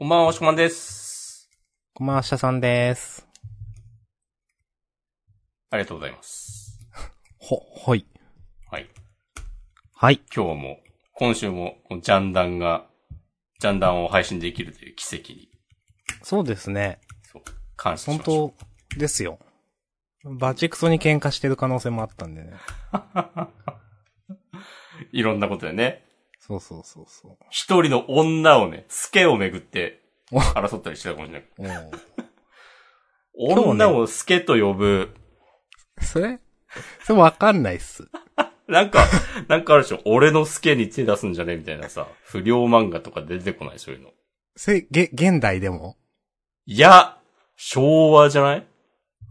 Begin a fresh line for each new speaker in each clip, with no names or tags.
こんばんは、おしこまんです。
こんばんは、下さんです。
ありがとうございます。
ほ、ほい。
はい。
はい。
今日も、今週も、このジャンダンが、ジャンダンを配信できるという奇跡に、
そうですね。
そう、感謝し
本
ましょ
当ですよ。バチクソに喧嘩してる可能性もあったんでね。
う。いろんなことでね、
そうそうそうそ
一人の女をね、スケをめぐって、
お。
争ったりしてたかもしれない。女をスケと呼ぶ、
それ？それわかんないっす。
なんか、なんかあるでしょ。俺のスケに手出すんじゃね？みたいなさ、不良漫画とか出てこない？そういうの。
それ、げ、現代でも？
いや、昭和じゃない？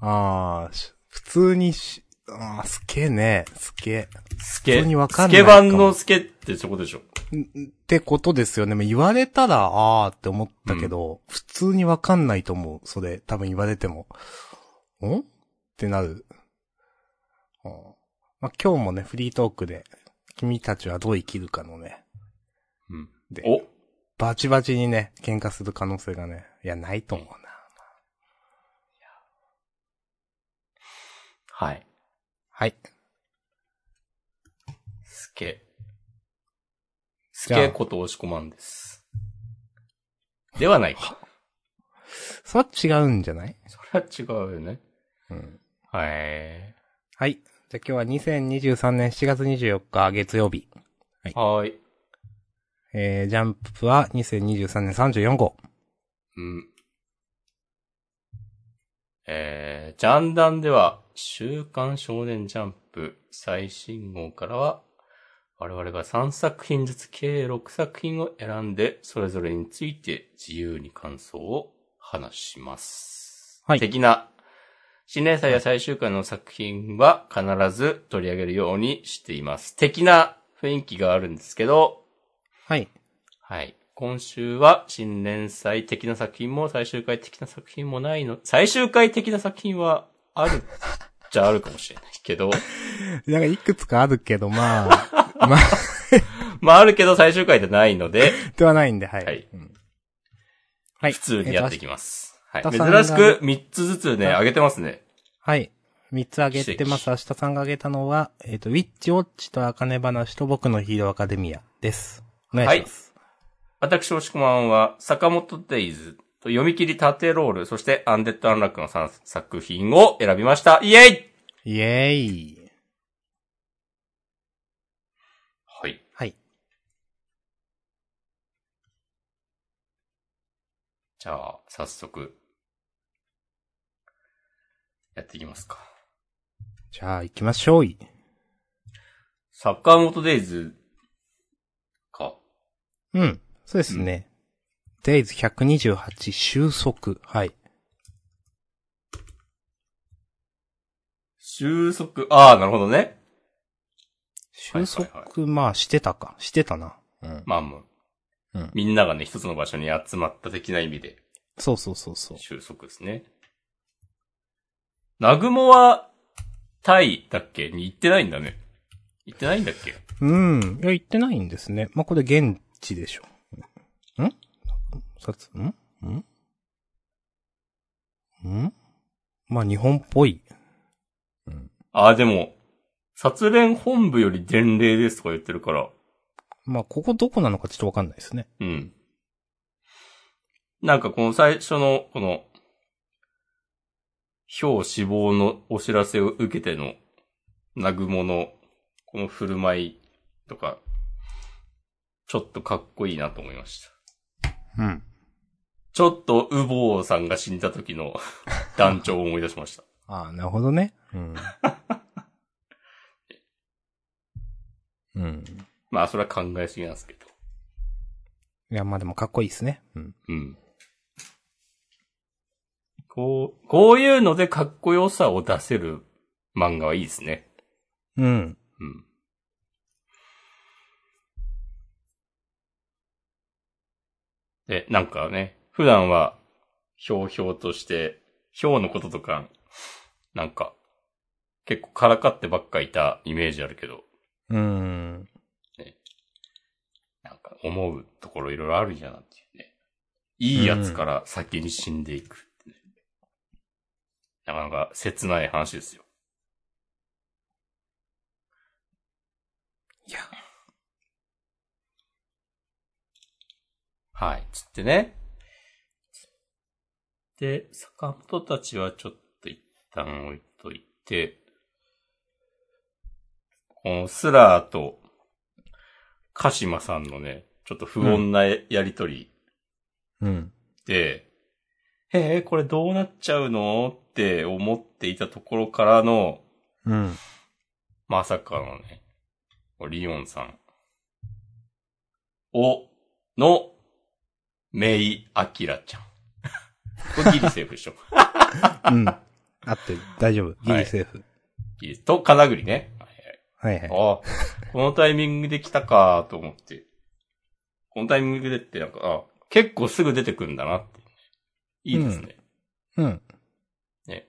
ああ、し普通にし、ああ、すげえね。すげえ。
スケ、
普通にわか
ス
んないかも
ケ版のスケってそこでしょ？
んってことですよね。まあ言われたら、あーって思ったけど、普通にわかんないと思う。それ、多分言われても。んってなる。あーまあ、今日もね、フリートークで、君たちはどう生きるかのね、
うん。
で、
お？
バチバチにね、喧嘩する可能性がね、いや、ないと思うな。
はい。
はい。
スケ。ス
じゃあ
ケこと押し込まんです。ではないか。
それは違うんじゃない？
それは違うよね。
うん。
はい。
はい。じゃあ今日は2023年7月24日月曜日。
はーい。
えー、ジャンプは2023年34号。
うん。えー、ジャンダンでは、週刊少年ジャンプ最新号からは、我々が3作品ずつ計6作品を選んで、それぞれについて自由に感想を話します。
はい
的な、新連載や最終回の作品は必ず取り上げるようにしています。的な雰囲気があるんですけど、
はい。
はい。今週は新連載的な作品も最終回的な作品もないの。最終回的な作品はあるじゃあるかもしれないけど。
なんかいくつかあるけど、まあ、まあ、
まああるけど最終回でないので、
ではないんで、はい。
はい
うんはい。
普通にやってい
き
きます。はい。珍しく3つずつね、
はい
上げてますね。
はい。三つ挙げてます。明日さんが挙げたのは、えっ、と、ウィッチウォッチと茜話と僕のヒーローアカデミアです。お願いします。
私、おしこまんは、坂本デイズと読み切り縦ロール、そしてアンデッド・アンラックの3作品を選びました。イエイ
イエーイ。
はい。
はい。
じゃあ、早速、やっていきますか。
じゃあ、行きましょうい。
坂本デイズか。
うん。そうですね。デイズ128収束。はい。
収束、ああ、なるほどね。
収束、まあ、してたか。してたな。うん。
まあもう、
うん
みんながね、一つの場所に集まった的な意味で、
そうそうそうそう。
収束ですね。ナグモは、タイだっけに行ってないんだね。行ってないんだっけ？
うん。いや、言ってないんですね。まあ、これ現地でしょ。んさつ、ん？ん？ん？まあ、日本っぽい。
ああ、でも、殺練本部より伝令ですとか言ってるから、
まあ、ここどこなのかちょっとわかんないですね。
うん。なんかこの最初の、この、表死亡のお知らせを受けての、ナグモの、この振る舞いとか、ちょっとかっこいいなと思いました。
うん。
ちょっと、ウボウさんが死んだ時の 団長を思い出しました。
ああ、なるほどね。うん。うん。
まあ、それは考えすぎなんですけど。
いや、まあでもかっこいいですね。うん。
うん。こう、こういうのでかっこよさを出せる漫画はいいですね。
うん。
うん。で、なんかね、普段は、ひょうひょうとして、ひょうのこととか、なんか、結構からかってばっかいたイメージあるけど、
うん。
なんか思うところいろいろあるじゃんっていうね。いいやつから先に死んでいくってね、なかなか切ない話ですよ。
いや。
はい。つってね。で、坂本たちはちょっと一旦置いといて、このスラーと鹿島さんのね、ちょっと不穏なやりとり
うん。
で、へえ、これどうなっちゃうのって思っていたところからの、
うん。
まさかのね、リオンさん。お、の、メイ・アキラちゃん。これギリセーフでしょ。
うん。あってる、大丈夫。ギリセーフ。
ギリと、金栗ね。
はいはい。
ああ、このタイミングで来たかと思って。このタイミングでってなんか、あ結構すぐ出てくるんだなって。いいですね。
うん。
ね。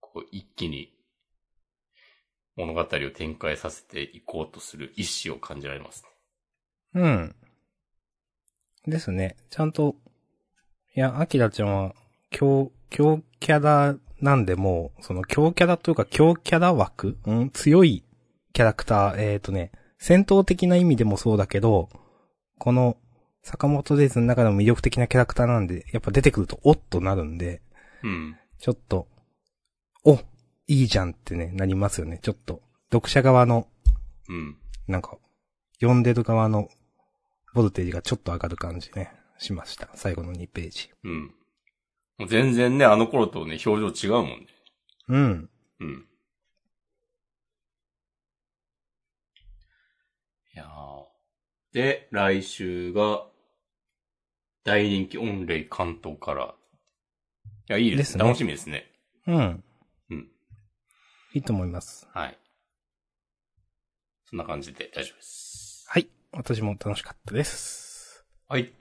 こう一気に物語を展開させていこうとする意志を感じられますね。
うん。ですね。ちゃんと、いや、アキラちゃんは、強、強キャラなんでもう、その強キャラというか強キャラ枠うん強いキャラクター、えっ、ー、とね、戦闘的な意味でもそうだけど、この、坂本デイズの中でも魅力的なキャラクターなんで、やっぱ出てくると、おっとなるんで、
うん。
ちょっと、お、いいじゃんってね、なりますよね。ちょっと、読者側の、
うん。
なんか、読んでる側の、ボルテージがちょっと上がる感じね、しました。最後の2ページ。
うん。もう全然ね、あの頃とね、表情違うもんね。
うん。
うん。いやーで、来週が、大人気御礼関東から。いや、いいですね。
ですね
楽しみですね。
うん。
うん。
いいと思います。
はい。そんな感じで大丈夫です。
はい。私も楽しかったです。
はい。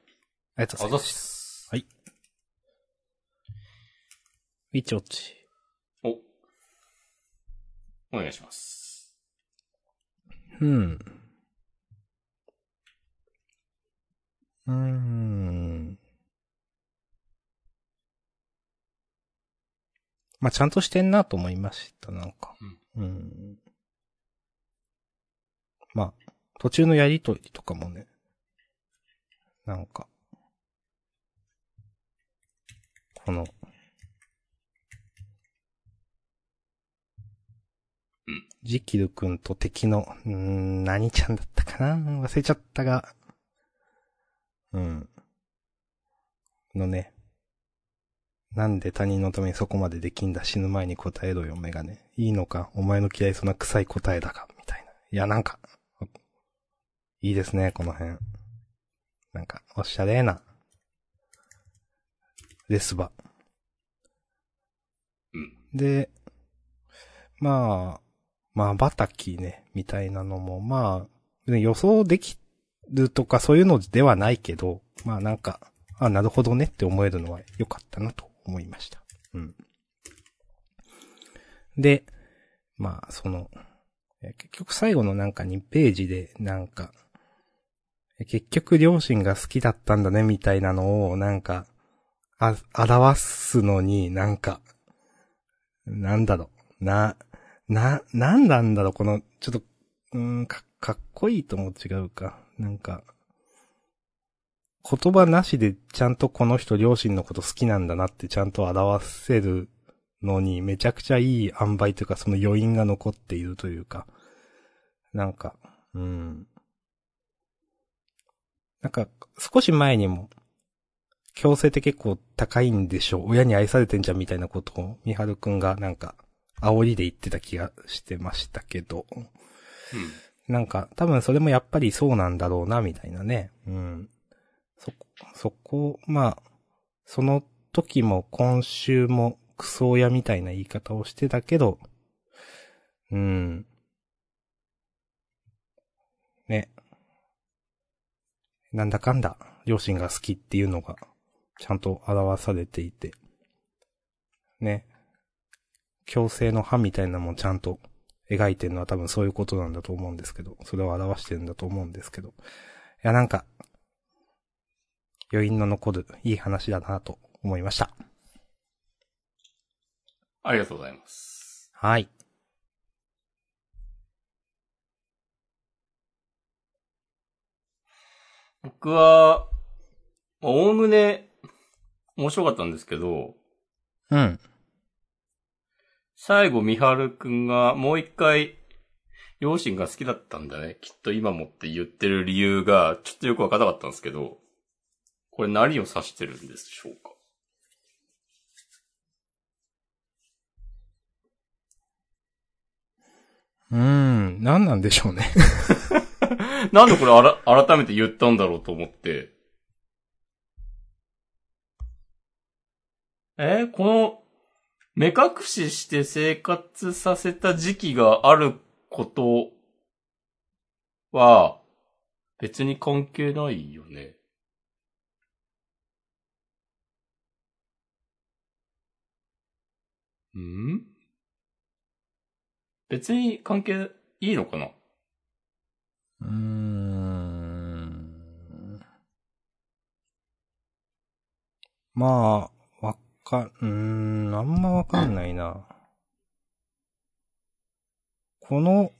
ありがとうございます。
す。
はい。ウィッチウォッチ。
お。お願いします。
うん。うーん。まあ、ちゃんとしてんなと思いました、なんか。うん。まあ、途中のやりとりとかもね、なんか、この、ジキル君と敵の、何ちゃんだったかな？忘れちゃったが、うん。のね。なんで他人のためにそこまでできんだ？死ぬ前に答えろよ、メガネ。いいのか？お前の嫌いそうな臭い答えだが、みたいな。いや、なんか、いいですね、この辺。なんか、おしゃれな。レスバ。
うん。
で、まあ、まあ、バタキね、みたいなのも、まあ、予想できるとかそういうのではないけど、まあなんか、あ、なるほどねって思えるのは良かったなと思いました。うん。で、まあ、その、え結局最後のなんか2ページで、なんか、え結局両親が好きだったんだねみたいなのを、なんか、あ、表すのになんか、なんだろう、な、な、なんなんだろう、この、ちょっと、うん、か、かっこいいとも違うか。なんか、言葉なしでちゃんとこの人両親のこと好きなんだなってちゃんと表せるのにめちゃくちゃいい塩梅というかその余韻が残っているというか、なんか、うん。なんか、少し前にも、強制って結構高いんでしょう。親に愛されてんじゃんみたいなことを、みはるくんがなんか、煽りで言ってた気がしてましたけど、
うん。
なんか、多分それもやっぱりそうなんだろうな、みたいなね。うん。そこ、そこ、まあ、その時も今週もクソ親みたいな言い方をしてたけど、うん。ね。なんだかんだ、両親が好きっていうのが、ちゃんと表されていて、ね。強制の歯みたいなのもちゃんと描いてるのは多分そういうことなんだと思うんですけど、それを表してるんだと思うんですけど。いや、なんか、余韻の残るいい話だなと思いました。
ありがとうございます。
はい。
僕は、まあおおむね面白かったんですけど、
うん。
最後、みはるくんがもう一回、両親が好きだったんだね。きっと今もって言ってる理由が、ちょっとよくわからなかったんですけど、これ何を指してるんでしょうか？
うーん、何なんでしょうね。
なんでこれあら、改めて言ったんだろうと思って。えーこの、目隠しして生活させた時期があることは、別に関係ないよね。ん？別に関係いいのかな？
うーん。まあ、か、うーん、あんまわかんないな。この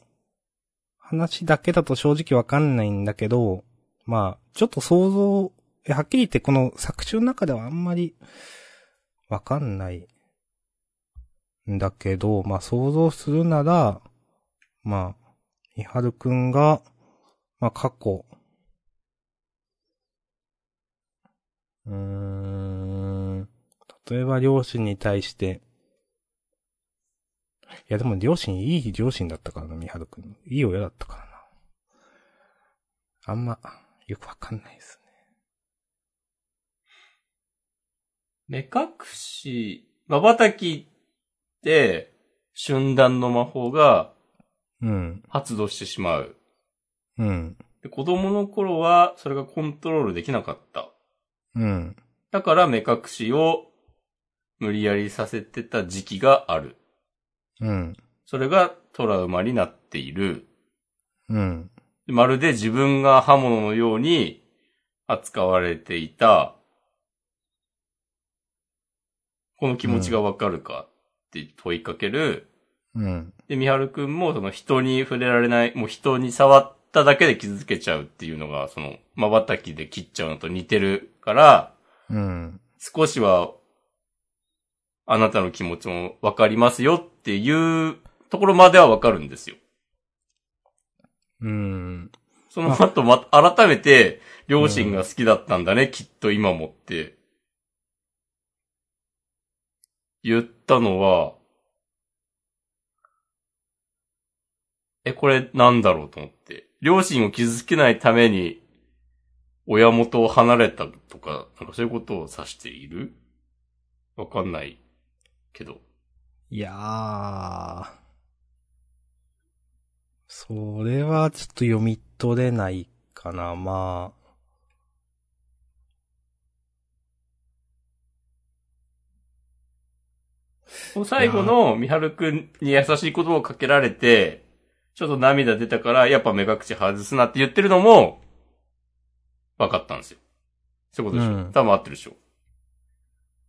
話だけだと正直わかんないんだけど、まあ、ちょっと想像、はっきり言ってこの作中の中ではあんまりわかんないんだけど、まあ想像するなら、まあ、みはるくんが、まあ過去、うーん、例えば両親に対して、いやでも両親いい両親だったからな、みはるくん。いい親だったからな。あんま、よくわかんないです
目隠し、瞬きで、瞬断の魔法が
ね。うん。
発動してしまう。
うん。
で子供の頃は、それがコントロールできなかった。
うん。
だから目隠しを無理やりさせてた時期がある。
うん。
それがトラウマになっている。
うん。
でまるで自分が刃物のように扱われていた。この気持ちがわかるかって問いかける。
うん。
で、みはるくんもその人に触れられない、もう人に触っただけで傷つけちゃうっていうのが、その、瞬きで切っちゃうのと似てるから、
うん。
少しは、あなたの気持ちもわかりますよっていうところまではわかるんですよ。
うん。
その後ま、改めて、両親が好きだったんだね、きっと今もって。言ったのは、え、これなんだろうと思って。両親を傷つけないために、親元を離れたとか、なんかそういうことを指している？わかんないけど。
いやー。それはちょっと読み取れないかな、まあ。
最後のみはるくんに優しい言葉をかけられて、ちょっと涙出たから、やっぱ目隠し外すなって言ってるのも、分かったんですよ。そういうことでしょ、
うん
多分合ってるでしょ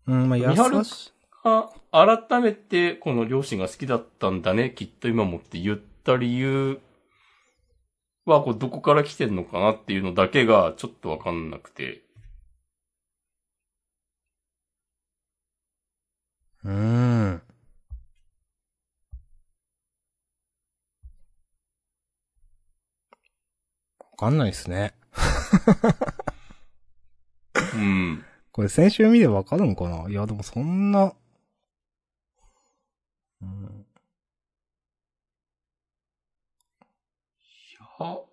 うん、まあ、優
みはる
し
あ改めて、この両親が好きだったんだね、きっと今もって言った理由は、こうどこから来てんのかなっていうのだけが、ちょっとわかんなくて。
うーん。わかんないですね。
うん。
これ先週見ればわかるんかな？いや、でもそんな、うん、
は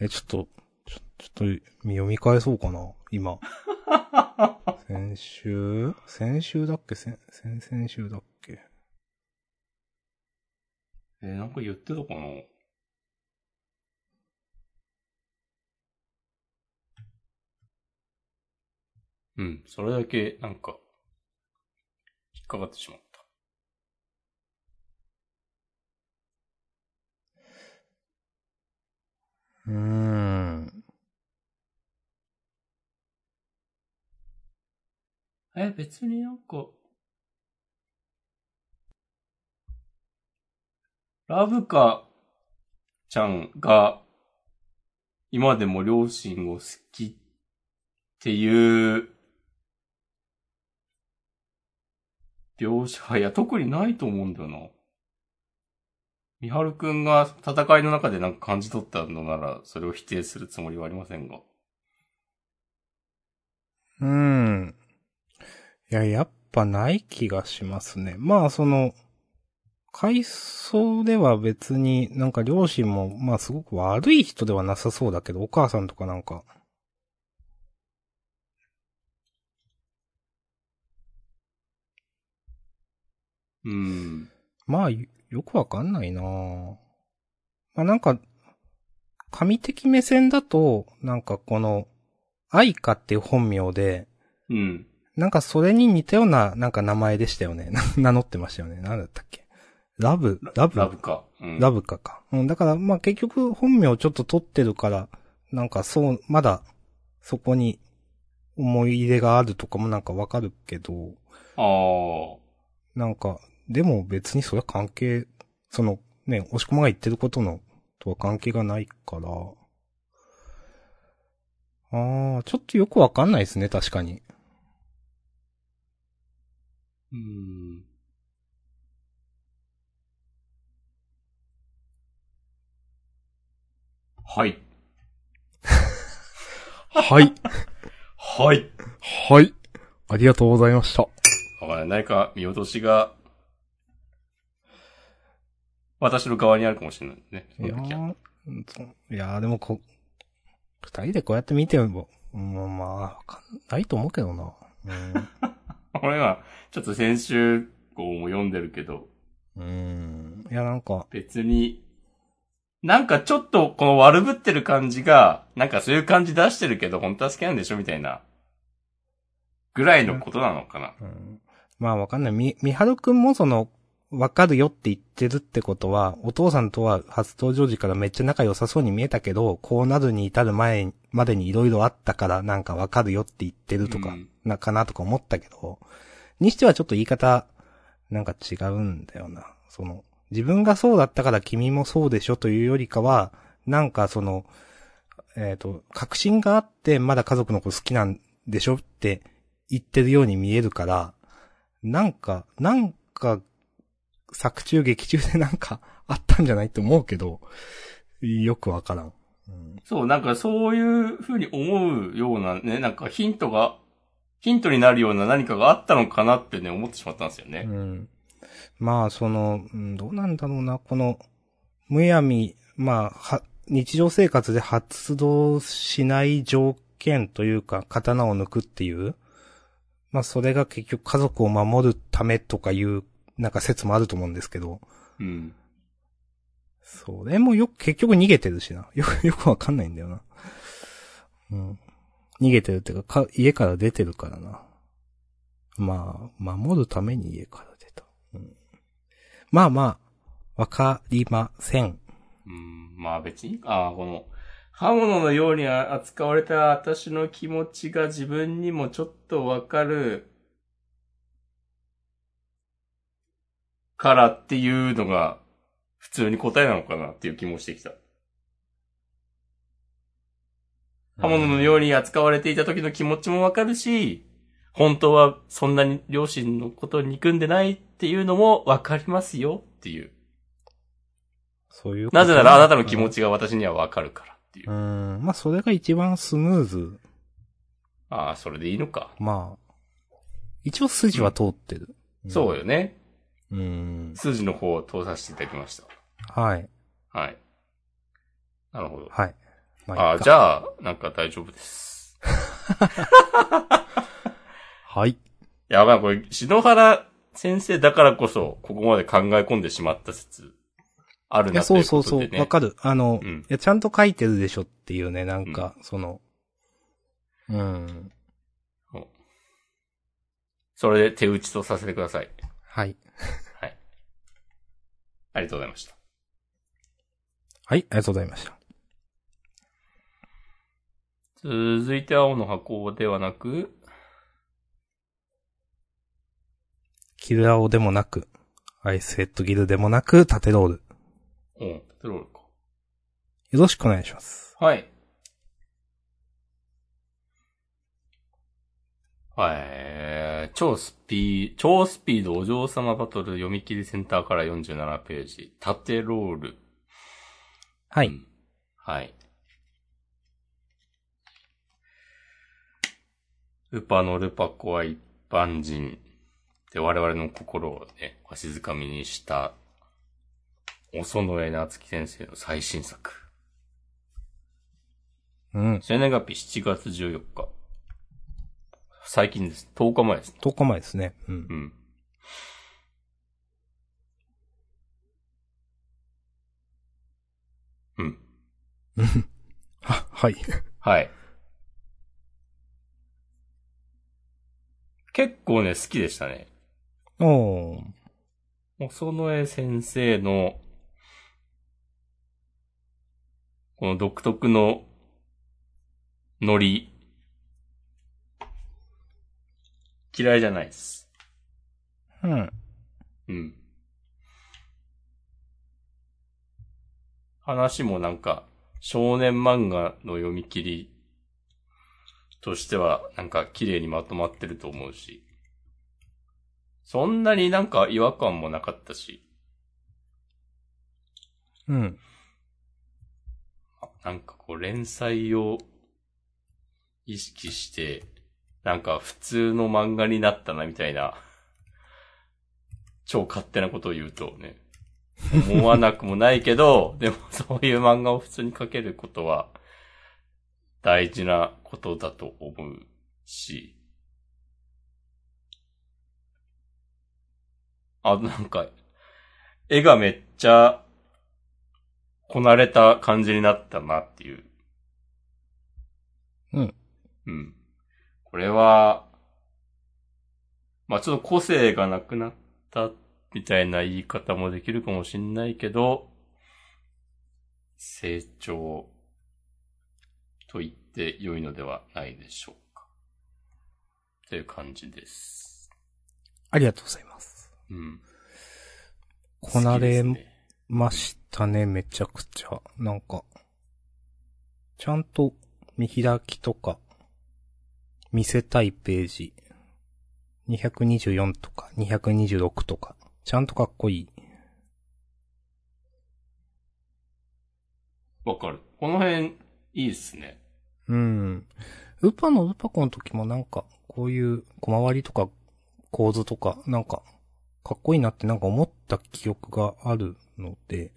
え、ちょっと、ちょ、ちょっと読み返そうかな。今。先週？先週だっけ？先、先々週だっけ？
えーなんか言ってたかな？うん、それだけ、なんか、引っかかってしまった。
うーん。
え、別になんか、ラブカちゃんが今でも両親を好きっていう描写はいや、特にないと思うんだよな。みはるくんが戦いの中でなんか感じ取ったのなら、それを否定するつもりはありませんが。
うーん。いや、やっぱない気がしますね。まあ、その、回想では別になんか両親も、まあすごく悪い人ではなさそうだけど、お母さんとかなんか、
うん。
まあ、よよくわかんないなまあなんか、神的目線だと、なんかこの、愛花っていう本名で、
うん。
なんかそれに似たような、なんか名前でしたよね。名乗ってましたよね。なんだったっけ？ラブ、ラブ、
ラブか。うん。
ラブカか。うん、だから、まあ結局本名ちょっと取ってるから、なんかそう、まだ、そこに思い入れがあるとかもなんかわかるけど、
ああ。
なんか、でも別にそれは関係、その、ね、押し込まが言ってることの、とは関係がないから、ああ、ちょっとよくわかんないですね、確かに。
うん。はい。
はい。
はい。
はい。ありがとうございました。
わかんない。何か見落としが、私の側にあるかもしれないね。そ
いやーやーでもこ、二人でこうやって見ても、うん、まあ、わかんないと思うけどな。
俺は、ちょっと先週号も読んでるけど、
うん。うん。いや、なんか、
別に、なんかちょっとこの悪ぶってる感じが、なんかそういう感じ出してるけど、本当は好きなんでしょみたいな、ぐらいのことなのかな。
うん、まあわかんない。み、みはるくんもその、わかるよって言ってるってことは、お父さんとは初登場時からめっちゃ仲良さそうに見えたけど、こうなるに至る前までに色々あったからなんかわかるよって言ってるとか
うん、
な、かなとか思ったけど、にしてはちょっと言い方、なんか違うんだよな。その、自分がそうだったから君もそうでしょというよりかは、なんかその、えっ、と、確信があって、まだ家族のこと好きなんでしょって言ってるように見えるから、なんか、なんか、作中劇中でなんかあったんじゃないって思うけど、よくわからん。うん
そう、なんかそういう風に思うようなね、なんかヒントが、ヒントになるような何かがあったのかなってね、思ってしまったんですよね。
うん。まあ、その、うんどうなんだろうな、この、むやみ、まあ、は、日常生活で発動しない条件というか、刀を抜くっていう、まあ、それが結局家族を守るためとかいう、なんか説もあると思うんですけど、
うん。
それもよく、結局逃げてるしな。よく、よくわかんないんだよな。うん。逃げてるっていうか、か、家から出てるからな。まあ、守るために家から出た。うん。まあまあ、わかりません。
うん、まあ別に、ああ、この、刃物のように扱われた私の気持ちが自分にもちょっとわかるからっていうのが普通に答えなのかなっていう気もしてきた。刃物のように扱われていた時の気持ちもわかるし、本当はそんなに両親のことを憎んでないっていうのもわかりますよっていう。
そういう
なぜならあなたの気持ちが私にはわかるからっていう
う。ん。まあ、それが一番スムーズ。
ああ、それでいいのか。
まあ、一応筋は通ってる。
そうよね。
うん。
数字の方を通させていただきまし
はい。
た。はい。なるほど。
はい。ま
ああ、じ
ゃ
ゃあ、なんか大丈夫です。
はい。
いや、まあこれ、篠原先生だからこそ、ここまで考え込んでしまった説、ある
いや、
なと
そ
いううことで、
そうそう。
ね。
わかる。あの、
うん
いや、ちゃんと書いてるでしょっていうね、なんか、その、うん。
それで手打ちとさせてください。
はい。
はい。ありがとうございました。
はい、ありがとうございました。
続いて青の箱ではなく、
キルラオでもなく、アイスヘッドギルでもなく、タテロール。
うん、タテロールか。
よろしくお願いします。
はい。はい、えー超スピー、超スピードお嬢様バトル読み切りセンターから47ページ。タテロール。
はい。
うんはい。ウパのルパコは一般人で我々の心をね、わしづかみにした、おそのえなつき先生の最新作。
うん。
生年月日7月14日。最近です。10日前です。
10日前ですね。うん
う。ん。うん。
は、はい。
はい。結構ね、好きでしたね。
おー。
おそのえ先生の、この独特のノリ、嫌いじゃないです。
うん。
うん。話もなんか、少年漫画の読み切りとしては、なんか綺麗にまとまってると思うし、そんなになんか違和感もなかったし、
うん。
あなんかこう連載を意識して、なんか普通の漫画になったなみたいな、超勝手なことを言うとね、思わなくもないけど、でもそういう漫画を普通に描けることは大事なことだと思うし、あ、なんか、絵がめっちゃこなれた感じになったなっていう。
うん。
うん。これは、まあちょっと個性がなくなったみたいな言い方もできるかもしんないけど、成長と言って良いのではないでしょうか。という感じです。
ありがとうございます。
うん。
こなれましたね、めちゃくちゃ。なんか、ちゃんと見開きとか、見せたいページ、224とか226とか、ちゃんとかっこいい。
わかる。この辺、いいっすね。
うん。ウパのウパコの時もなんか、こういう小回りとか構図とか、なんか、かっこいいなってなんか思った記憶があるので、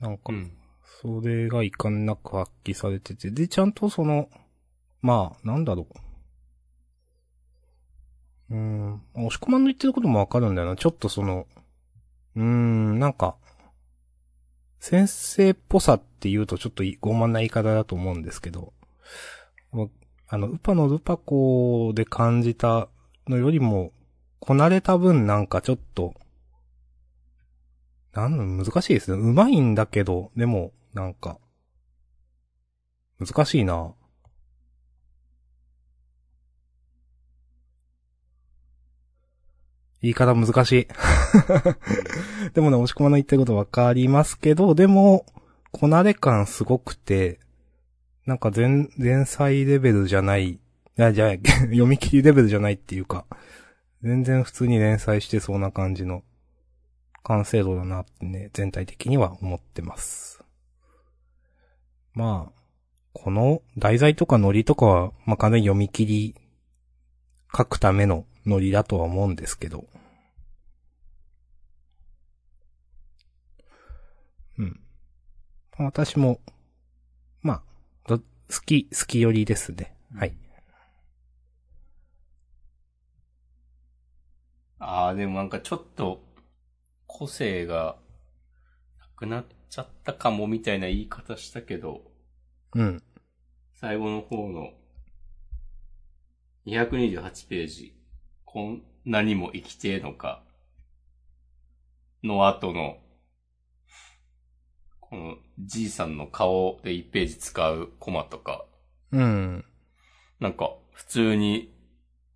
なんか
う、ん。
それがいかんなく発揮されてて、で、ちゃんとその、まあ、なんだろう。うん、押し込まんの言ってることもわかるんだよな。ちょっとその、うーん、なんか、先生っぽさって言うとちょっと傲慢な言い方だと思うんですけど、あの、ウパのルパコで感じたのよりも、こなれた分なんかちょっと、なんの難しいですね。うまいんだけど、でも、なんか、難しいな。言い方難しい。でもね、押し込まの言ってことわかりますけど、でも、こなれ感すごくて、なんか前、前菜レベルじゃない、あ、じゃあ、読み切りレベルじゃないっていうか、全然普通に連載してそうな感じの完成度だなってね、全体的には思ってます。まあ、この題材とかノリとかは、まあ完全に読み切り書くためのノリだとは思うんですけど。うん。まあ私も、まあ、ど好き、好き寄りですね。はい。
ああ、でもなんかちょっと、個性がなくなっちゃったかもみたいな言い方したけど、
うん。
最後の方の228ページ、こんなにも生きてえのか、の後の、このじいさんの顔で1ページ使うコマとか、
うん。
なんか普通に、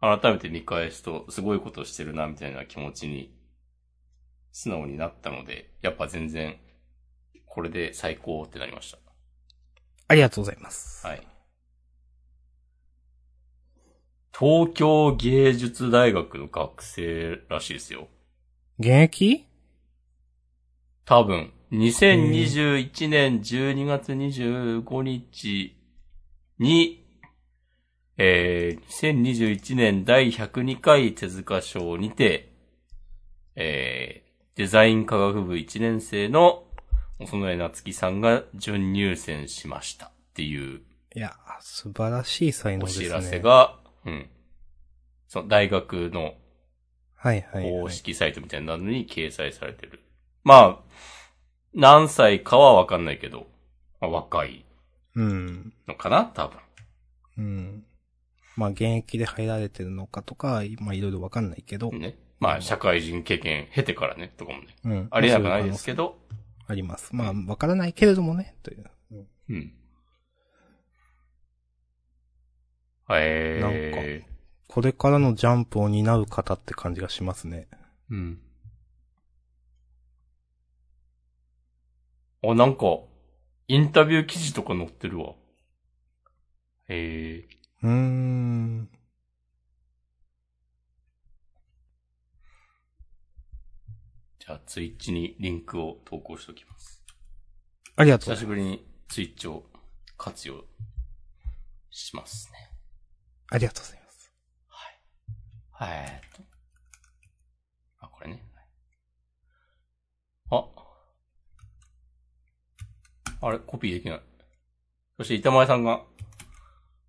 改めて見返すと、すごいことしてるな、みたいな気持ちに、素直になったので、やっぱ全然、これで最高ってなりまし
ありがとうございます。
た。はい。東京芸術大学の学生らしいですよ。
現役？
多分、2021年12月25日に、えー、2021年第102回手塚賞にて、えー、デザイン科学部1年生の細野夏樹さんが準入選しましたっていう
いや、素晴らしい才能ですね。
お知らせ。が、うん。その大学の
はいはい、
公
はい。
式サイトみたいなのに掲載されてる。まあ、何歳かはわかんないけど、まあ、若い
うん。
のかな？多分。
うん。まあ、現役で入られてるのかとか、まあ、いろいろわかんないけど。
ね。まあ、社会人経験経てからね、とかもね。
うん。
ありえなくないですけど、
あります。まあ、わからないけれどもね、という。
うん。えー、
これからのジャンプを担う方って感じがしますね。
うん。あ、なんか、インタビュー記事とか載ってるわ。えー、
うーん。
じゃあ、ツイッチにリンクを投稿しておきます。
ありがとうございます。
久しぶりにツイッチを活用しますね。
ありがとうございます。
はい。えーっと。あ、これね。あ。あれ、コピーできない。そして、板前さんが、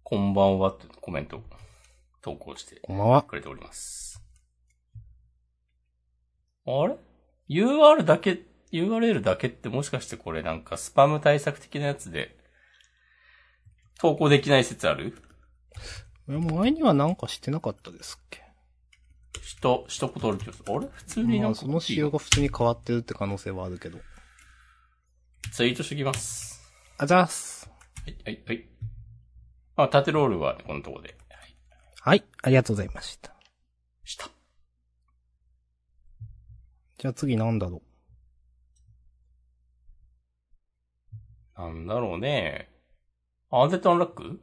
こんばんはってコメント投稿して
こんばんは。
くれております。あれ ?UR だけ、URL だけってもしかしてこれなんかスパム対策的なやつで、投稿できない説ある？
え前にはなんかしてなかったですっけ？
した、したことある気がする。あれ？普通にな
まあ、
んか
その仕様が普通に変わってるって可能性はあるけど。
ツイートしてきます。
あざーす。
はい、はい、はい。まあ、縦ロールはこのとこで。はい。
はい、ありがとうございました。
した。
じゃあ次なんだろ
なんだろうね。アンデッドアンラック？
う。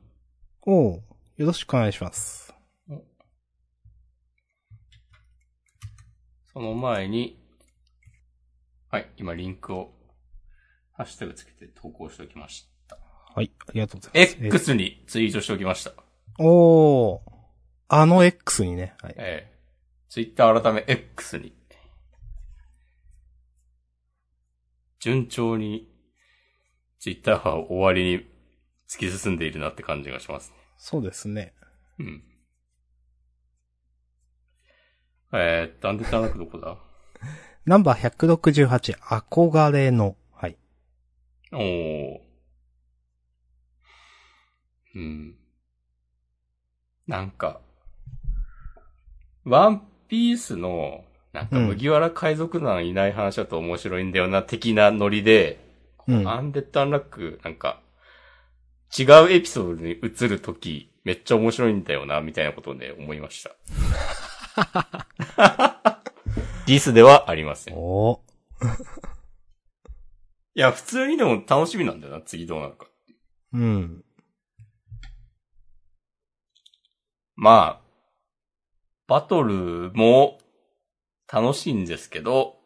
おう、よろしくお願いします。
その前に、はい、今リンクを、ハッシュタグつけて投稿しておきました。
はい、ありがとうございます。
X にツイートしておきました。
えおー、あの X にね。はい。
ええ。ツイッター改め X に。順調に、ツイッターは終わりに突き進んでいるなって感じがしますね。
そうですね。
うん。えーっと、アンデッドアンラックどこだ？
ナンバー168、憧れの。はい。
おー。うん。なんか、ワンピースの、なんか
うん
麦わら海賊団いない話だと面白いんだよな、的なノリで、
うん。
アンデッドアンラック、なんか、違うエピソードに移るとき、めっちゃ面白いんだよな、みたいなことで思いました。ディスではありません。い
おー。
や、普通にでも楽しみなんだよな、次どうなるか。
うん。
まあ、バトルも楽しいんですけど、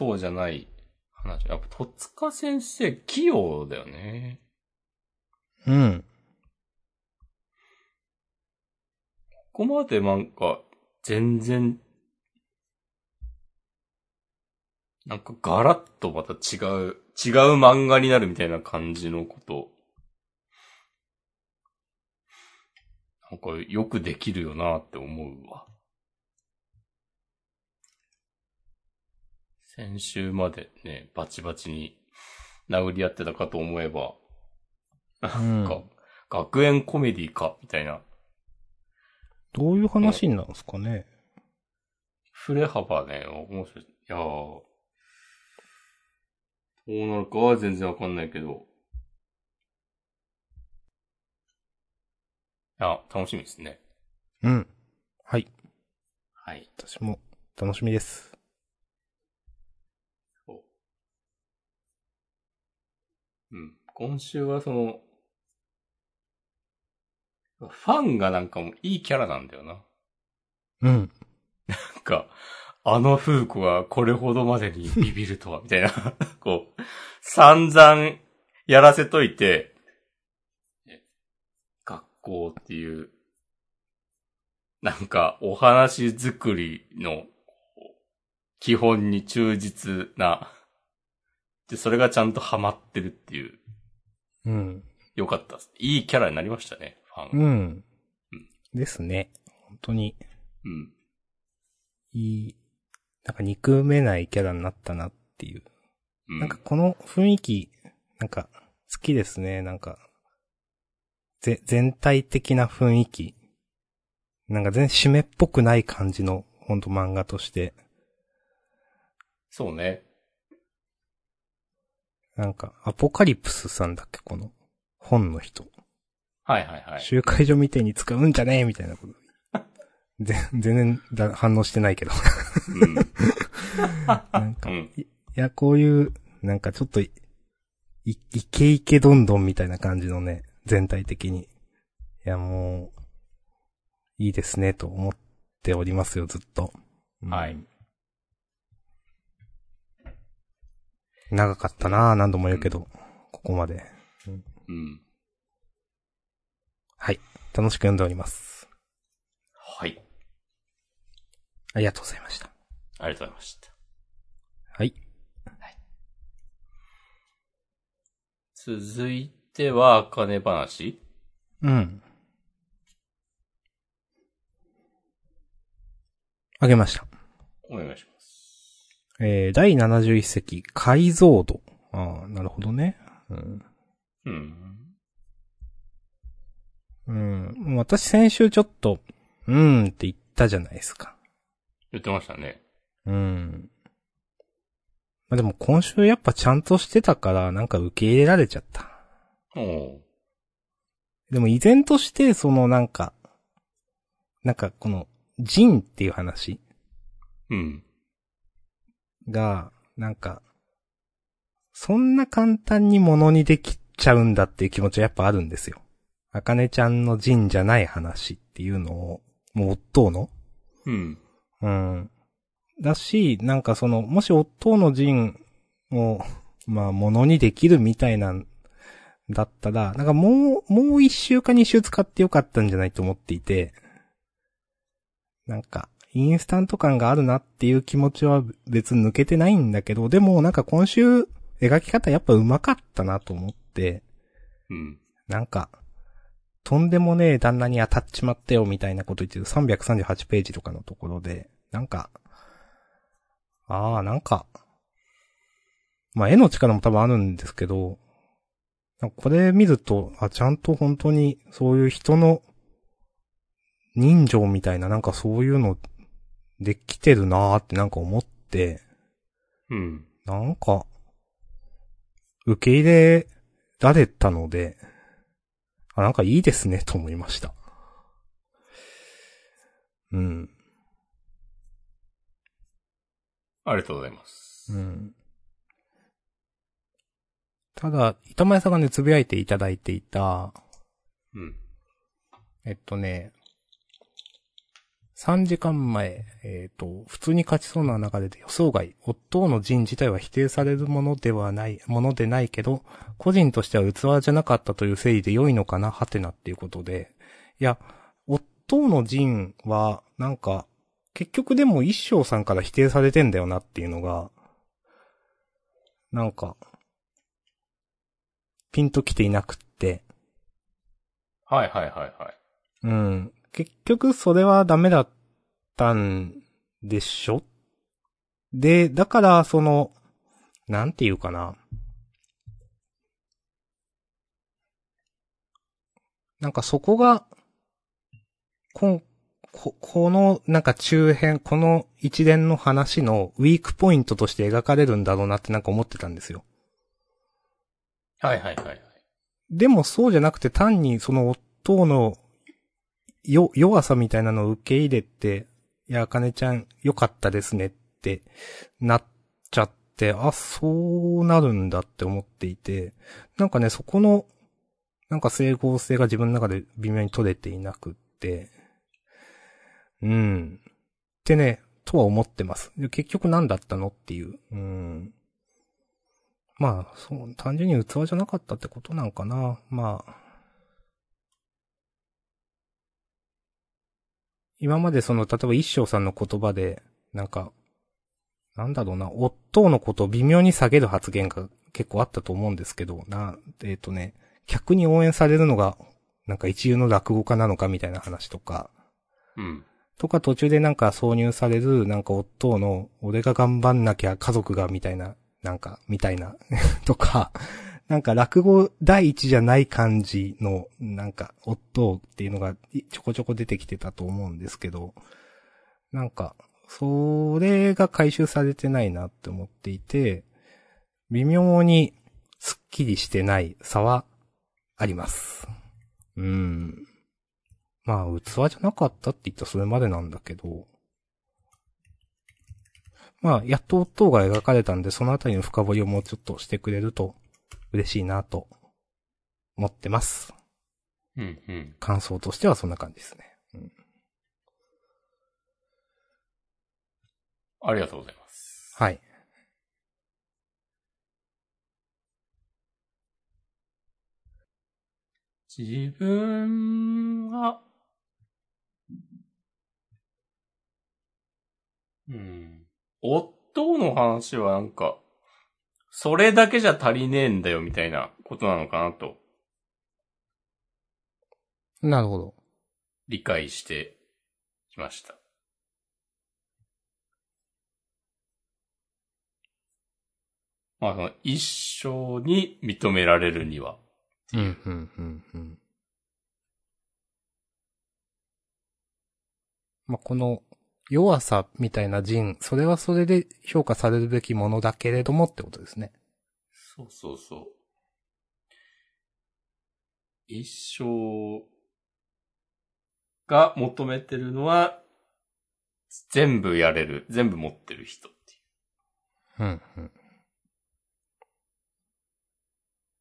そうじゃない話。やっぱ戸塚先生器用だよね。
うん。
ここまでなんか、全然、なんかガラッとまた違う、違う漫画になるみたいな感じのこと、なんかよくできるよなって思うわ。先週までね、バチバチに殴り合ってたかと思えば、なんか、うん、学園コメディか、みたいな。
どういう話になるんすかね。
触れ幅ね、面白い。いやどうなるかは全然わかんないけど。あ、楽しみですね。
うん。はい。
はい。
私も楽しみです。
う。うん。今週はその、ファンがなんかもういいキャラなんだよな。
うん。
なんか、あの風子がこれほどまでにビビるとは、みたいな。こう、散々やらせといて、ね学校っていう、なんかお話作りの基本に忠実な、で、それがちゃんとハマってるっていう、
うん。
よかったです。いいキャラになりましたね、ファン。
うん
うん。
ですね。本当に、
うん。
いい、なんか憎めないキャラになったなっていう。
うん。
なんかこの雰囲気、なんか好きですね。なんか、ぜ、全体的な雰囲気。なんか全然締めっぽくない感じの、ほんと漫画として。
そうね。
なんか、アポカリプスさんだっけ？この、本の人。
はいはいはい。
集会所みたいに使うんじゃねえみたいなこと。ぜ全然だ反応してないけど。
うん。
なんか、
うん。
いや、こういう、なんかちょっとい、い、イケイケどんどんみたいな感じのね、全体的に。いや、もう、いいですね、と思っておりますよ、ずっと。うん
はい。
長かったなぁ、何度も言うけど、ここまで。
うん。
はい。楽しく読んでおります。
はい。
ありがとうございました。
ありがとうございました。
はい。
続いては、あかね話
うん。あげました。
お願いします。
えー、第71席、解像度。ああ、なるほどね。うん。
うん。
うん。私先週ちょっと、うーんって言ったじゃないですか。
言ってましたね。
うん。まあ、でも今週やっぱちゃんとしてたから、なんか受け入れられちゃった。
おう
でも依然として、そのなんか、なんかこの、ジンっていう話
うん。
が、なんか、そんな簡単にものにできちゃうんだっていう気持ちはやっぱあるんですよ。あかねちゃんのジンじゃない話っていうのを、もう夫の？
うん。
うん。だし、なんかその、もし夫の陣を、まあ、ものにできるみたいなんだったら、なんかもう、もう一週か二週使ってよかったんじゃないと思っていて、なんか、インスタント感があるなっていう気持ちは別に抜けてないんだけど、でもなんか今週、描き方やっぱ上手かったなと思って、
うん。
なんか、とんでもねえ旦那に当たっちまったよみたいなこと言ってる。338ページとかのところで、なんか、ああ、なんか、まあ絵の力も多分あるんですけど、これ見ると、あ、ちゃんと本当にそういう人の人情みたいななんかそういうのできてるなーってなんか思って、
うん。
なんか、受け入れられたので、あ、なんかいいですね、と思いました。うん。
ありがとうございます。
うん。ただ、板前さんがね、つぶやいていただいていた、
うん。
えっとね、3時間前、えっ、と、普通に勝ちそうな中で予想外、夫の陣自体は否定されるものではない、ものでないけど、個人としては器じゃなかったという整理で良いのかな、はてなっていうことで。いや、夫の陣は、なんか、結局でも一生さんから否定されてんだよなっていうのが、なんか、ピンと来ていなくって、
はいはいはいはい。
うん。結局それはダメだったんでしょ？で、だからその、なんていうかな。なんかそこが、こん、こ、この、なんか中編、この一連の話のウィークポイントとして描かれるんだろうなってなんか思ってたんですよ。
はいはいはいはい。
でもそうじゃなくて単にその夫のよ、弱さみたいなのを受け入れて、いや、かねちゃん良かったですねってなっちゃって、あ、そうなるんだって思っていて、なんかね、そこの、なんか整合性が自分の中で微妙に取れていなくって、うん。ってね、とは思ってます。結局何だったのっていう。うん。まあ、そう、単純に器じゃなかったってことなんかな。まあ。今までその、例えば一生さんの言葉で、なんか、なんだろうな、夫のことを微妙に下げる発言が結構あったと思うんですけど、な、えっ、とね、客に応援されるのが、なんか一流の落語家なのかみたいな話とか、
うん。
とか途中でなんか挿入される、なんか夫の、俺が頑張んなきゃ家族がみたいな、なんか、みたいな、とか、なんか落語第一じゃない感じの、なんか、夫っていうのがちょこちょこ出てきてたと思うんですけど、なんか、それが回収されてないなって思っていて、微妙にスッキリしてない差はあります。うん。まあ、器じゃなかったって言ったらそれまでなんだけど、まあ、やっと夫が描かれたんで、そのあたりの深掘りをもうちょっとしてくれると嬉しいなと思ってます。
うん、うん。
感想としてはそんな感じですね。
ありがとうございます。
はい。
自分は、うん。夫の話はなんか、それだけじゃ足りねえんだよみたいなことなのかなと
なるほど。
理解してきました。まあ、その一生に認められるには。
うん、うん、うん、うん。まあ、この弱さみたいな人、それはそれで評価されるべきものだけれどもってことですね。
そうそうそう。一生が求めてるのは、全部やれる、全部持ってる人っていう
うん、うん。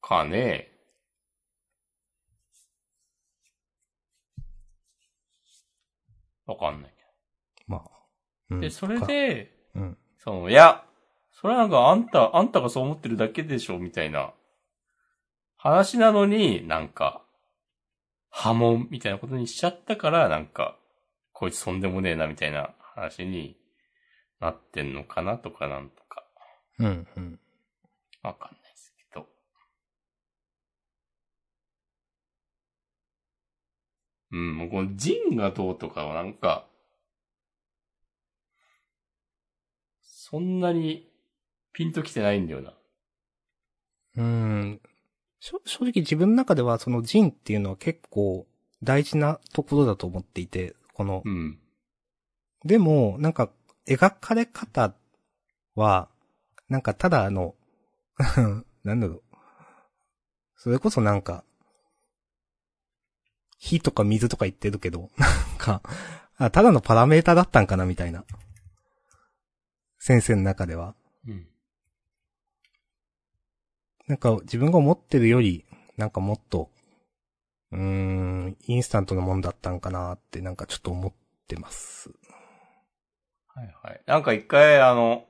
かね。わかんないで、それ、で、
かうん。
その、いや、それはなんかあんた、あんたがそう思ってるだけでしょ、みたいな話なのに、なんか、波紋みたいなことにしちゃったから、なんか、こいつとんでもねえな、みたいな話になってんのかなとかなんとか、
うん、うん。
わかんないですけど。うん、もうこのジンがどうとかはなんか、そんなにピンときてないんだよな。
うん。正直自分の中ではその人っていうのは結構大事なところだと思っていて、この
う、ん。
でも、なんか、描かれ方は、なんかただあの、なんだろう。それこそなんか、火とか水とか言ってるけど、なんか、あ、ただのパラメータだったんかなみたいな。先生の中では。
うん。
なんか自分が思ってるより、なんかもっと、うーん、インスタントなもんだったんかなってなんかちょっと思ってます。
はいはい。なんか一回あの、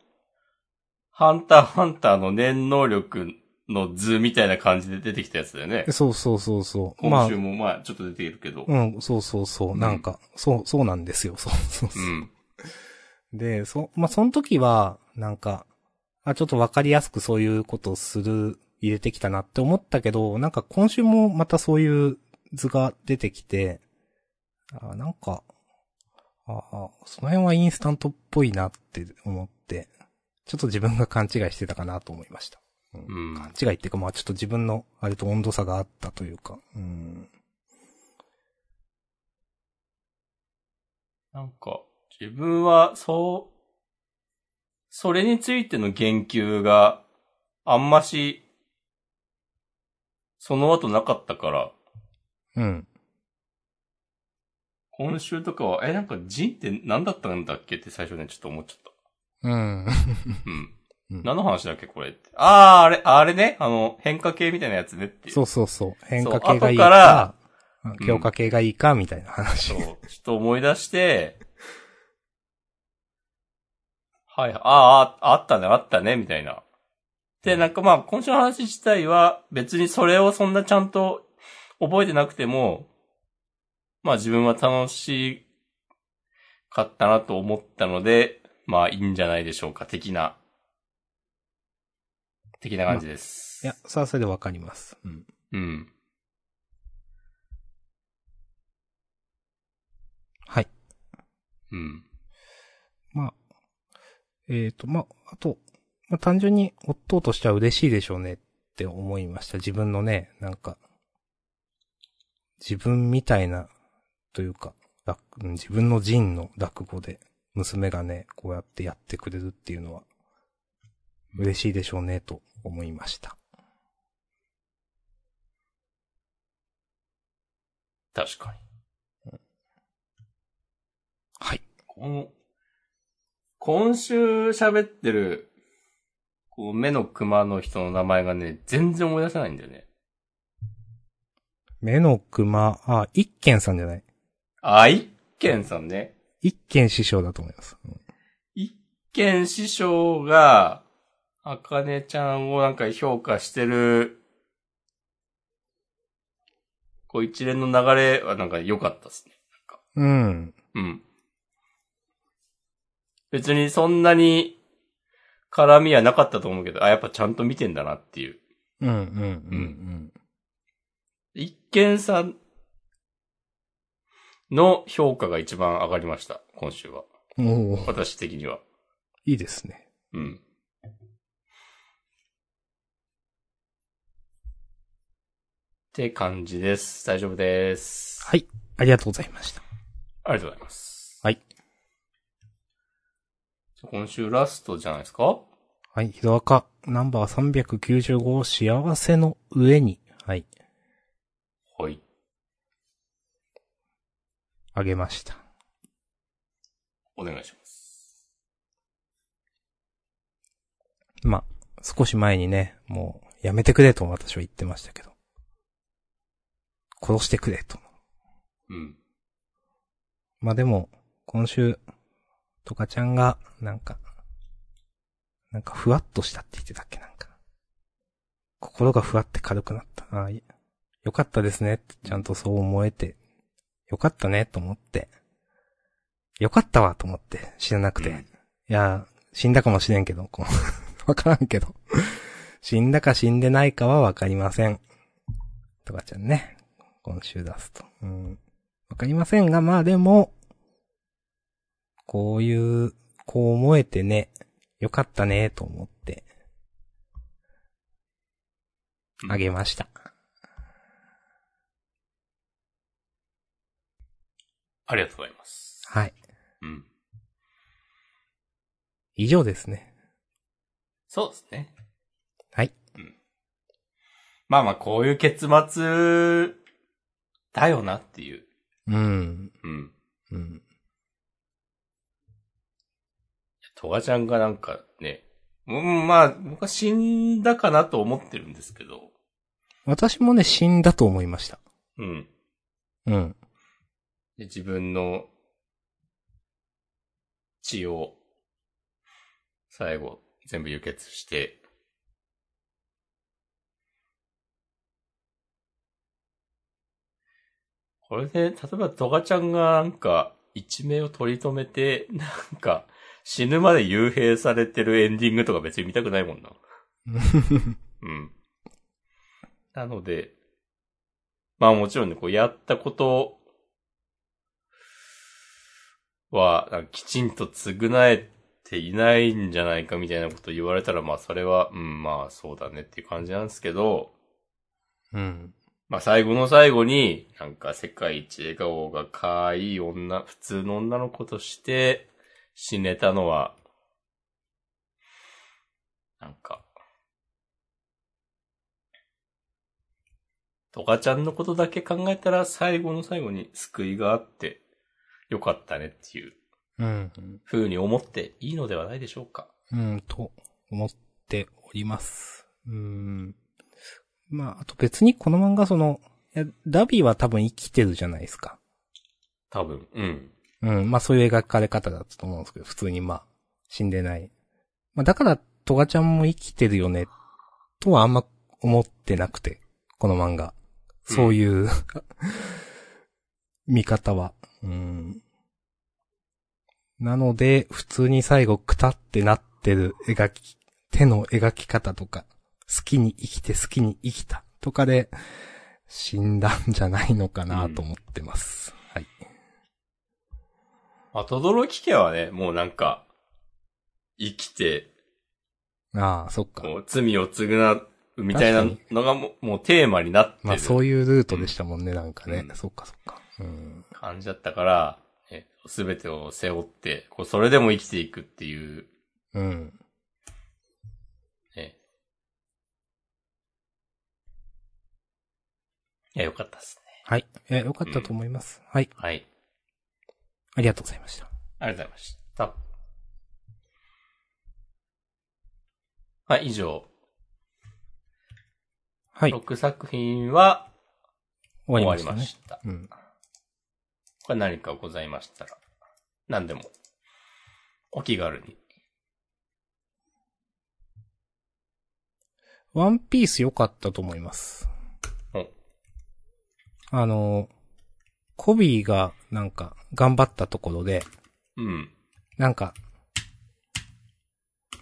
ハンターハンターの念能力の図みたいな感じで出てきたやつだよね。
そうそうそうそう。まあ
今週、もまあちょっと出ているけど。
うん、そうそうそう。
うん
なんか、そう、そうなんですよ。そうそうそうう。
ん。
で、そ、まあ、その時は、なんか、あ、ちょっとわかりやすくそういうことをする、入れてきたなって思ったけど、なんか今週もまたそういう図が出てきて、あ、なんか、あ、あその辺はインスタントっぽいなって思って、ちょっと自分が勘違いしてたかなと思いました。
うん。
勘違いっていうか、まあちょっと自分の、あれと温度差があったというか、うん。
なんか、自分は、そう、それについての言及があんまし、その後なかったから、
うん。
今週とかは、え、なんかジンって何だったんだっけ？って最初ね、ちょっと思っちゃった。
うん。
うん。
うん
何の話だっけこれって。あー、あれ、あれね。あの、変化系みたいなやつねっていう。
そうそうそう。変化系がいい
後か
強化系がいいか、みたいな話。
そう。ちょっと思い出して、はい、ああ、あったね、あったね、みたいな。で、なんかまあ、今週の話自体は別にそれをそんなちゃんと覚えてなくても、まあ自分は楽しかったなと思ったので、まあいいんじゃないでしょうか、的な、的な感じです。
いや、それはそれでわかります。うん。
うん。
はい。
うん。
まあ、えっ、と、まあ、あと、まあ、単純に夫としては嬉しいでしょうねって思いました。自分のね、なんか、自分みたいな、というか、自分の人の落語で、娘がね、こうやってやってくれるっていうのは、嬉しいでしょうねと思いました。
確かに。
はい。
この、今週喋ってる、こう、目の熊の人の名前がね、全然思い出せないんだよね。
目の熊、あ、一軒さんじゃない？
あ、一軒さんね。
一軒師匠だと思います。うん
一軒師匠が、あかねちゃんをなんか評価してる、こう一連の流れはなんか良かったですね。
うん。
うん。別にそんなに絡みはなかったと思うけど、あ、やっぱちゃんと見てんだなっていう。
うん、うん、うん、
一見さんの評価が一番上がりました、今週は。
うん。おー
私的には。
いいですね。
うん。って感じです。大丈夫です。
はい。ありがとうございました。
ありがとうございます。
はい。
今週ラストじゃないですか？
はい。ヒドアカ、ナンバー395、幸せの上に、はい。
はい。
あげました。
お願いします。
まあ、少し前にね、もう、やめてくれと私は言ってましたけど。殺してくれと。
うん。
まあでも、今週、トカちゃんが、なんか、なんかふわっとしたって言ってたっけなんか。心がふわって軽くなった。ああ、いよかったですねって、ちゃんとそう思えて、よかったねと思って、よかったわと思って、知らなくて。
うん
いや、死んだかもしれんけど、こう わからんけど。死んだか死んでないかはわかりません。トカちゃんね。今週出すと。うん。わかりませんが、まあでも、こういう、こう思えてね、よかったね、と思って、あげました。
ありがとうございます。
はい。
うん。
以上ですね。
そうですね。
はい。
まあまあ、こういう結末、だよなっていう。
うん。
うん。
うん。
トガちゃんがなんかね、うん、まあ、僕は死んだかなと思ってるんですけど、
私もね、死んだと思いました。
うん。
うん。
で自分の血を最後全部輸血して、これで、例えばトガちゃんがなんか一命を取り留めて、なんか死ぬまで幽閉されてるエンディングとか別に見たくないもんな。うん。なので、まあもちろんね、こうやったことは、きちんと償えていないんじゃないかみたいなこと言われたら、まあそれは、うん、まあそうだねっていう感じなんですけど、
うん。
まあ最後の最後に、なんか世界一笑顔が可愛い女、普通の女の子として死ねたのは、なんか、トカちゃんのことだけ考えたら最後の最後に救いがあって、良かったねっていう
うん。
風に思っていいのではないでしょうか。
うん、と思っております。うん。まあ、あと別にこの漫画その、いやダビは多分生きてるじゃないですか。
多分。うん。
うん、まあそういう描かれ方だったと思うんですけど、普通にまあ、死んでない。まあだから、トガちゃんも生きてるよね、とはあんま思ってなくて、この漫画。そういう、見方は。うん。なので、普通に最後、くたってなってる描き、手の描き方とか、好きに生きて好きに生きたとかで、死んだんじゃないのかなと思ってます。はい。
まあ、とどろき家はね、もうなんか、生きて、
ああ、そっか。
こう罪を償うみたいなのがもうもうテーマになって
まあ
る
そういうルートでしたもんね、なんかね。
うん
そっかそっか。うん。
感じだったから、すべてを背負って、こうそれでも生きていくっていう、
うん。
ね。いや、よかったですね。
はい。え、よかったと思います。はい。
はい。
ありがとうございました。
ありがとうございました。はい、以上。
はい。
6作品は
終
終わ
わりまし
りましたた。
ね。うん。
これ何かございましたら、何でも、お気軽に。
ワンピース良かったと思います。
お
あの、コビーがなんか頑張ったところで、
うん。
なんか、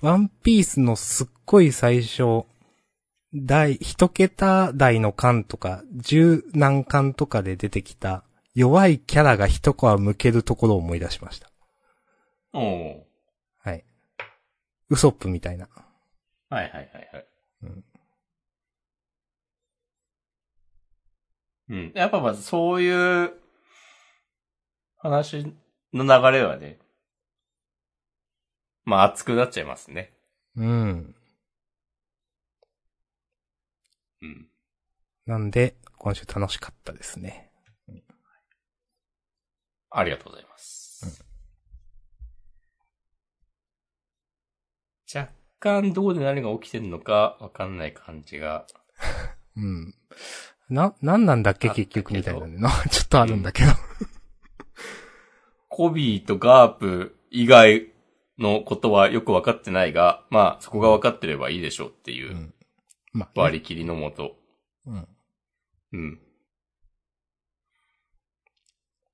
ワンピースのすっごい最初、第、一桁台の巻とか、十何巻とかで出てきた、弱いキャラが一皮向けるところを思い出しました。
おー
はい。ウソップみたいな。
はいはいはいはい。
うん。
うん。やっぱまずそういう話の流れはね、まあ熱くなっちゃいますね。
うん。
うん。
なんで、今週楽しかったですね。
ありがとうございます。若干どこで何が起きてるのかわかんない感じが。
うん。な、なんなんだっけ結局みたいなの ちょっとあるんだけど。
コビーとガープ以外のことはよくわかってないが、まあそこがわかってればいいでしょうっていううん
まあ、
割り切りのもと。
うん。
うん。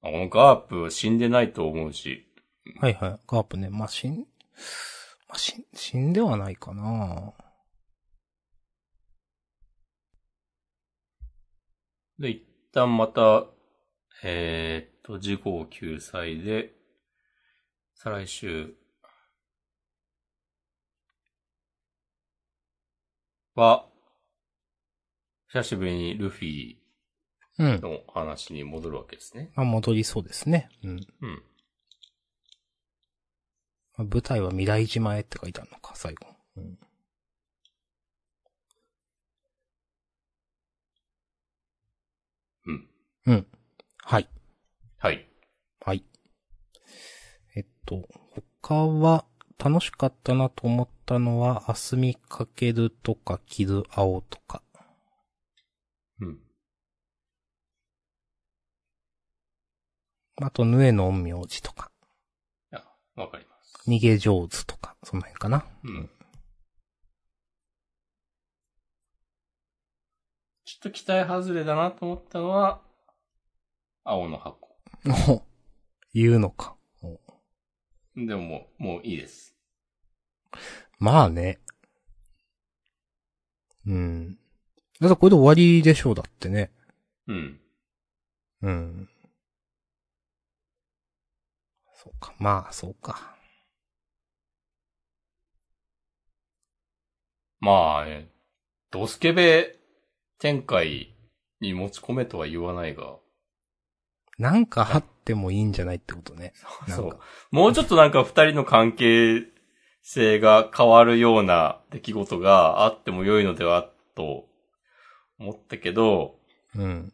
あこのガープ死んでないと思うし、
はいはい。ガープね。まあ、死ん、まあ、死ん、死んではないかな
で、一旦また、えーっと、事故救済で、再来週は、久しぶりにルフィ
うん。
の話に戻るわけですね。
まあ、戻りそうですね。うん。
うん。
まあ、舞台は未来島へって書いてあるのか、最後。うん。
うん。
うん。はい。
はい。
はい。えっと、他は楽しかったなと思ったのは、あすみかけるとか、きる青とか。
うん。
あと、ぬえの陰陽師とか、
いや、わかります。
逃げ上手とか、その辺かな。
うん。ちょっと期待外れだなと思ったのは、青の箱。
お 言うのか。お
でももう、もういいです。
まあね。うん。だってこれで終わりでしょう、だってね。
うん。
うん。そうか、まあ、そうか。
まあね、ドスケベ展開に持ち込めとは言わないが、
なんかあってもいいんじゃないってことね。
そう
か。。
もうちょっとなんか二人の関係性が変わるような出来事があっても良いのではと思ったけど、
うん。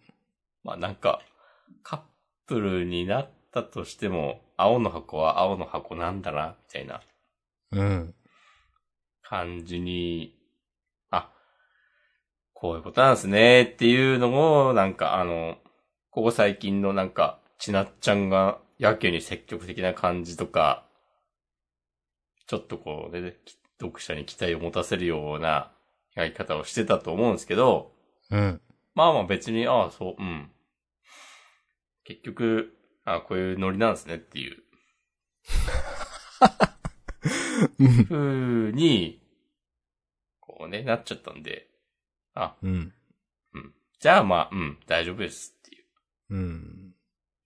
まあなんか、カップルになっったとしても、青の箱は青の箱なんだな、みたいな
うん。
感じに、あ、こういうことなんですね、っていうのも、なんかあの、ここ最近のなんか、ちなっちゃんがやけに積極的な感じとか、ちょっとこうね、読者に期待を持たせるような描き方をしてたと思うんですけど、
うん。
まあまあ別に、ああ、そう、うん。結局、あこういうノリなんですねっていう
うん。
風に、こうね、なっちゃったんで、あ、
うん。
うん。じゃあまあ、うん、大丈夫ですう。
うん。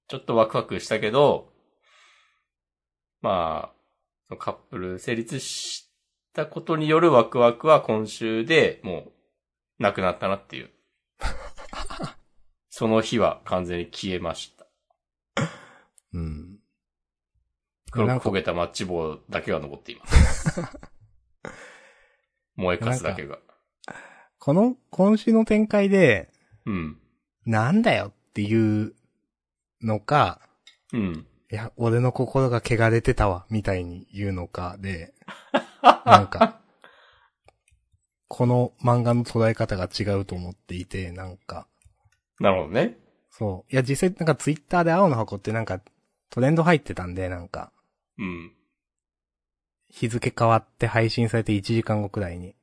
ちょっとワクワクしたけど、まあ、そのカップル成立したことによるワクワクは今週でもう、なくなったなっていう。その日は完全に消えました。
うん。
黒く焦げたマッチ棒だけが残っています。燃えかすだけが。
この、今週の展開で、
うん。
なんだよっていうのか、
うん。
いや、俺の心が汚れてたわ、みたいに言うのかで、なんか、この漫画の捉え方が違うと思っていて、なんか、
なるほどね。
そう。いや、実際なんかツイッターで青の箱ってなんかトレンド入ってたんで、なんか、
うん。
日付変わって配信されて1時間後くらいに。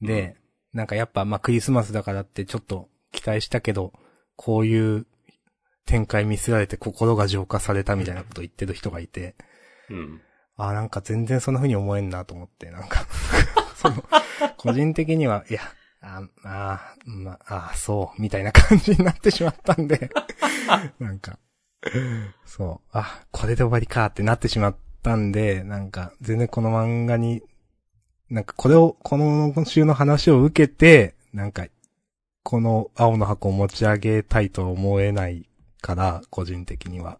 で、なんかやっぱまあクリスマスだからってちょっと期待したけど、こういう展開見せられて心が浄化されたみたいなことを言ってる人がいて、
うん。
あーなんか全然そんな風に思えんなと思って、なんか、その、個人的には、いや、ああー、まあ、あーそう、みたいな感じになってしまったんで、なんか、そう、あ、これで終わりかってなってしまったんで、なんか、全然この漫画に、なんかこれを、この今週の話を受けて、なんか、この青の箱を持ち上げたいとは思えないから、個人的には。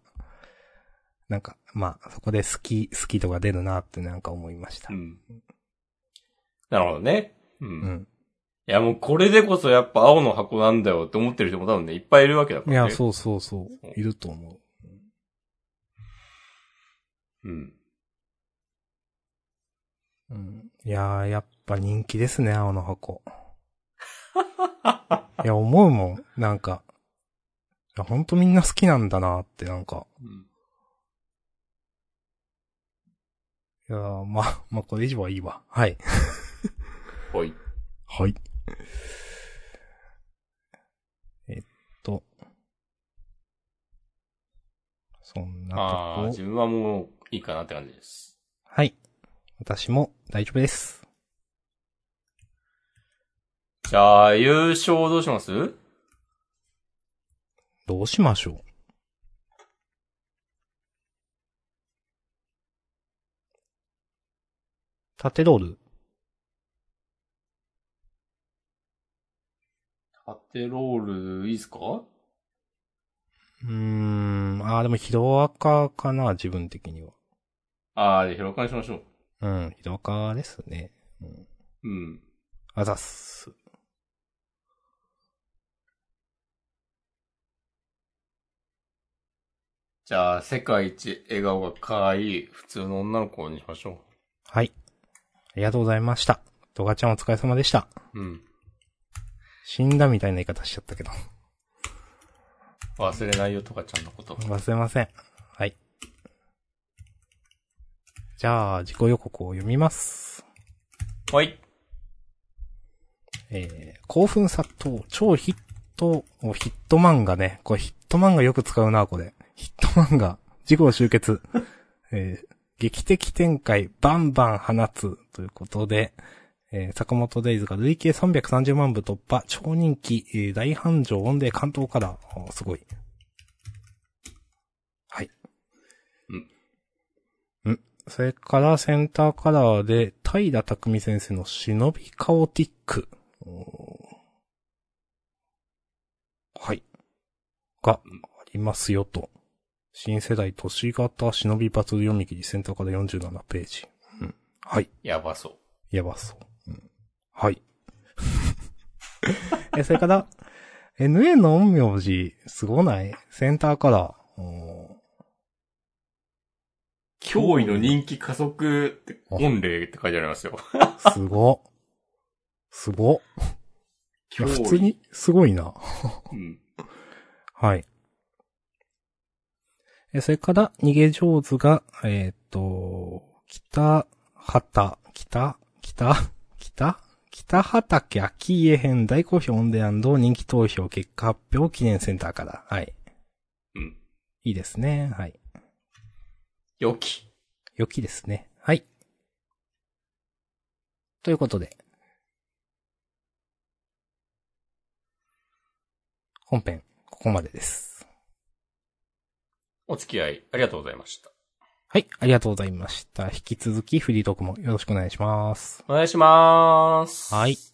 なんか、まあ、そこで好き、好きとか出るなってなんか思いました
う。ん。なるほどね。うん。い
うん。
やもうこれでこそやっぱ青の箱なんだよって思ってる人も多分ね、いっぱいいるわけだからね。
いや、そうそうそう。いると思
う。うん。
う。うん。いやー、やっぱ人気ですね、青の箱。いや、思うもん。なんか、いや、ほんとみんな好きなんだなって、なんか。
うん
いやー、まあ、まあ、これ以上はいいわ。はい。
ほい。
はい。えっと。そんな
ああ、
とこ
自。分はもういいかなって感じです。
はい。私も大丈夫です。
じゃあ、優勝どうします？
どうしましょう？縦ロール
縦ロールいいっすか？
うーん、あーでもヒロアカかな、自分的には。
ああ、で、広かにしましょう。
うん、ヒロアカですね。うん。
うん。
あざっす。
じゃあ、世界一笑顔が可愛い普通の女の子にしましょ
はい。ありがとうございました。トガちゃんお疲れ様でした。
う。うん。
死んだみたいな言い方しちゃったけど。
忘れないよ、とかちゃんのこと。
忘れません。はい。じゃあ、自己予告を読みます。
はい。
えー、興奮殺到、超ヒット、おヒット漫画ね。これヒット漫画よく使うな、これ。ヒット漫画、事故集結。えー、劇的展開、バンバン放つ、ということで、えー、坂本デイズが累計330万部突破、超人気、えー大繁盛音で関東カラー。あーすごい。はい。
うん。
ん。それからセンターカラーで、平匠先生の忍びカオティック。はい。が、ありますよと。新世代都市型忍びバトル読み切りセンターから47ページ。うん。はい。
やばそう。
やばそう。うん。はい。え、それから、NA の陰陽師、すごない？センターカラー。
驚異の人気加速って、御礼って書いてありますよ。
すご。すご。普通に、すごいな。
うん。
はい。え、それから、逃げ上手が、えーっ、と、北畑、北、北、北、北畑秋家編大好評オンデアンド人気投票結果発表記念センターから。はい。
うん。
いいですね。はい。
良き。
良きですね。はい。ということで。本編、ここまでです。
お付き合いありがとうございました。
はい、ありがとうございました。引き続きフリートークもよろしくお願いします。
お願いします。
はい。